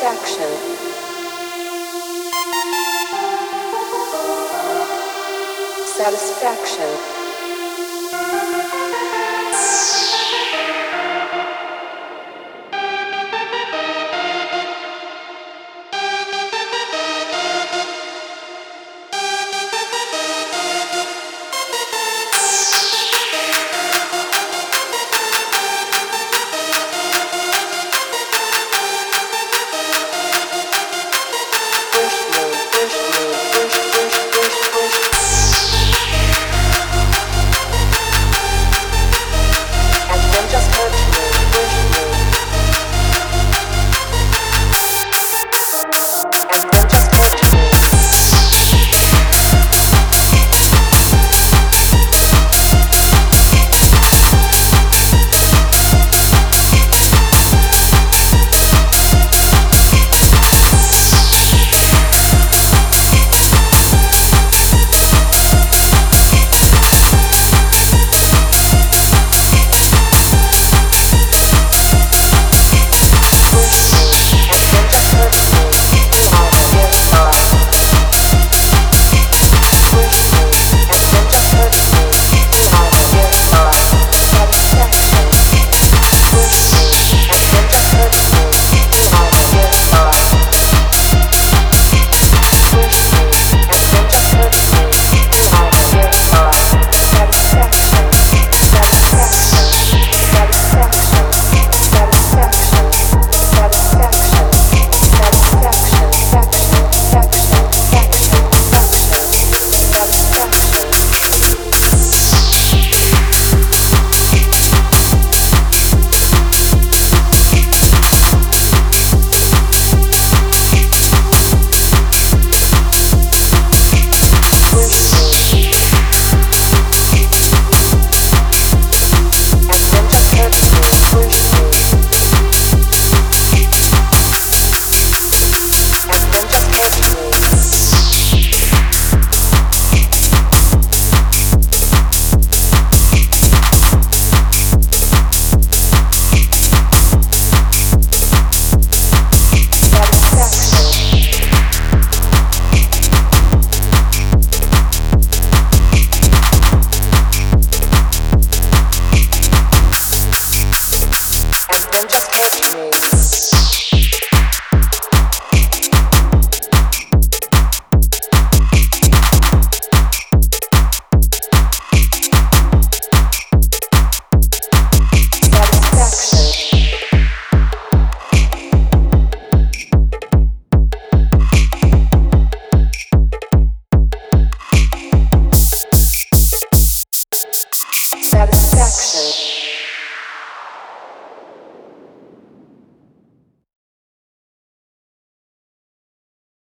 satisfaction. Satisfaction.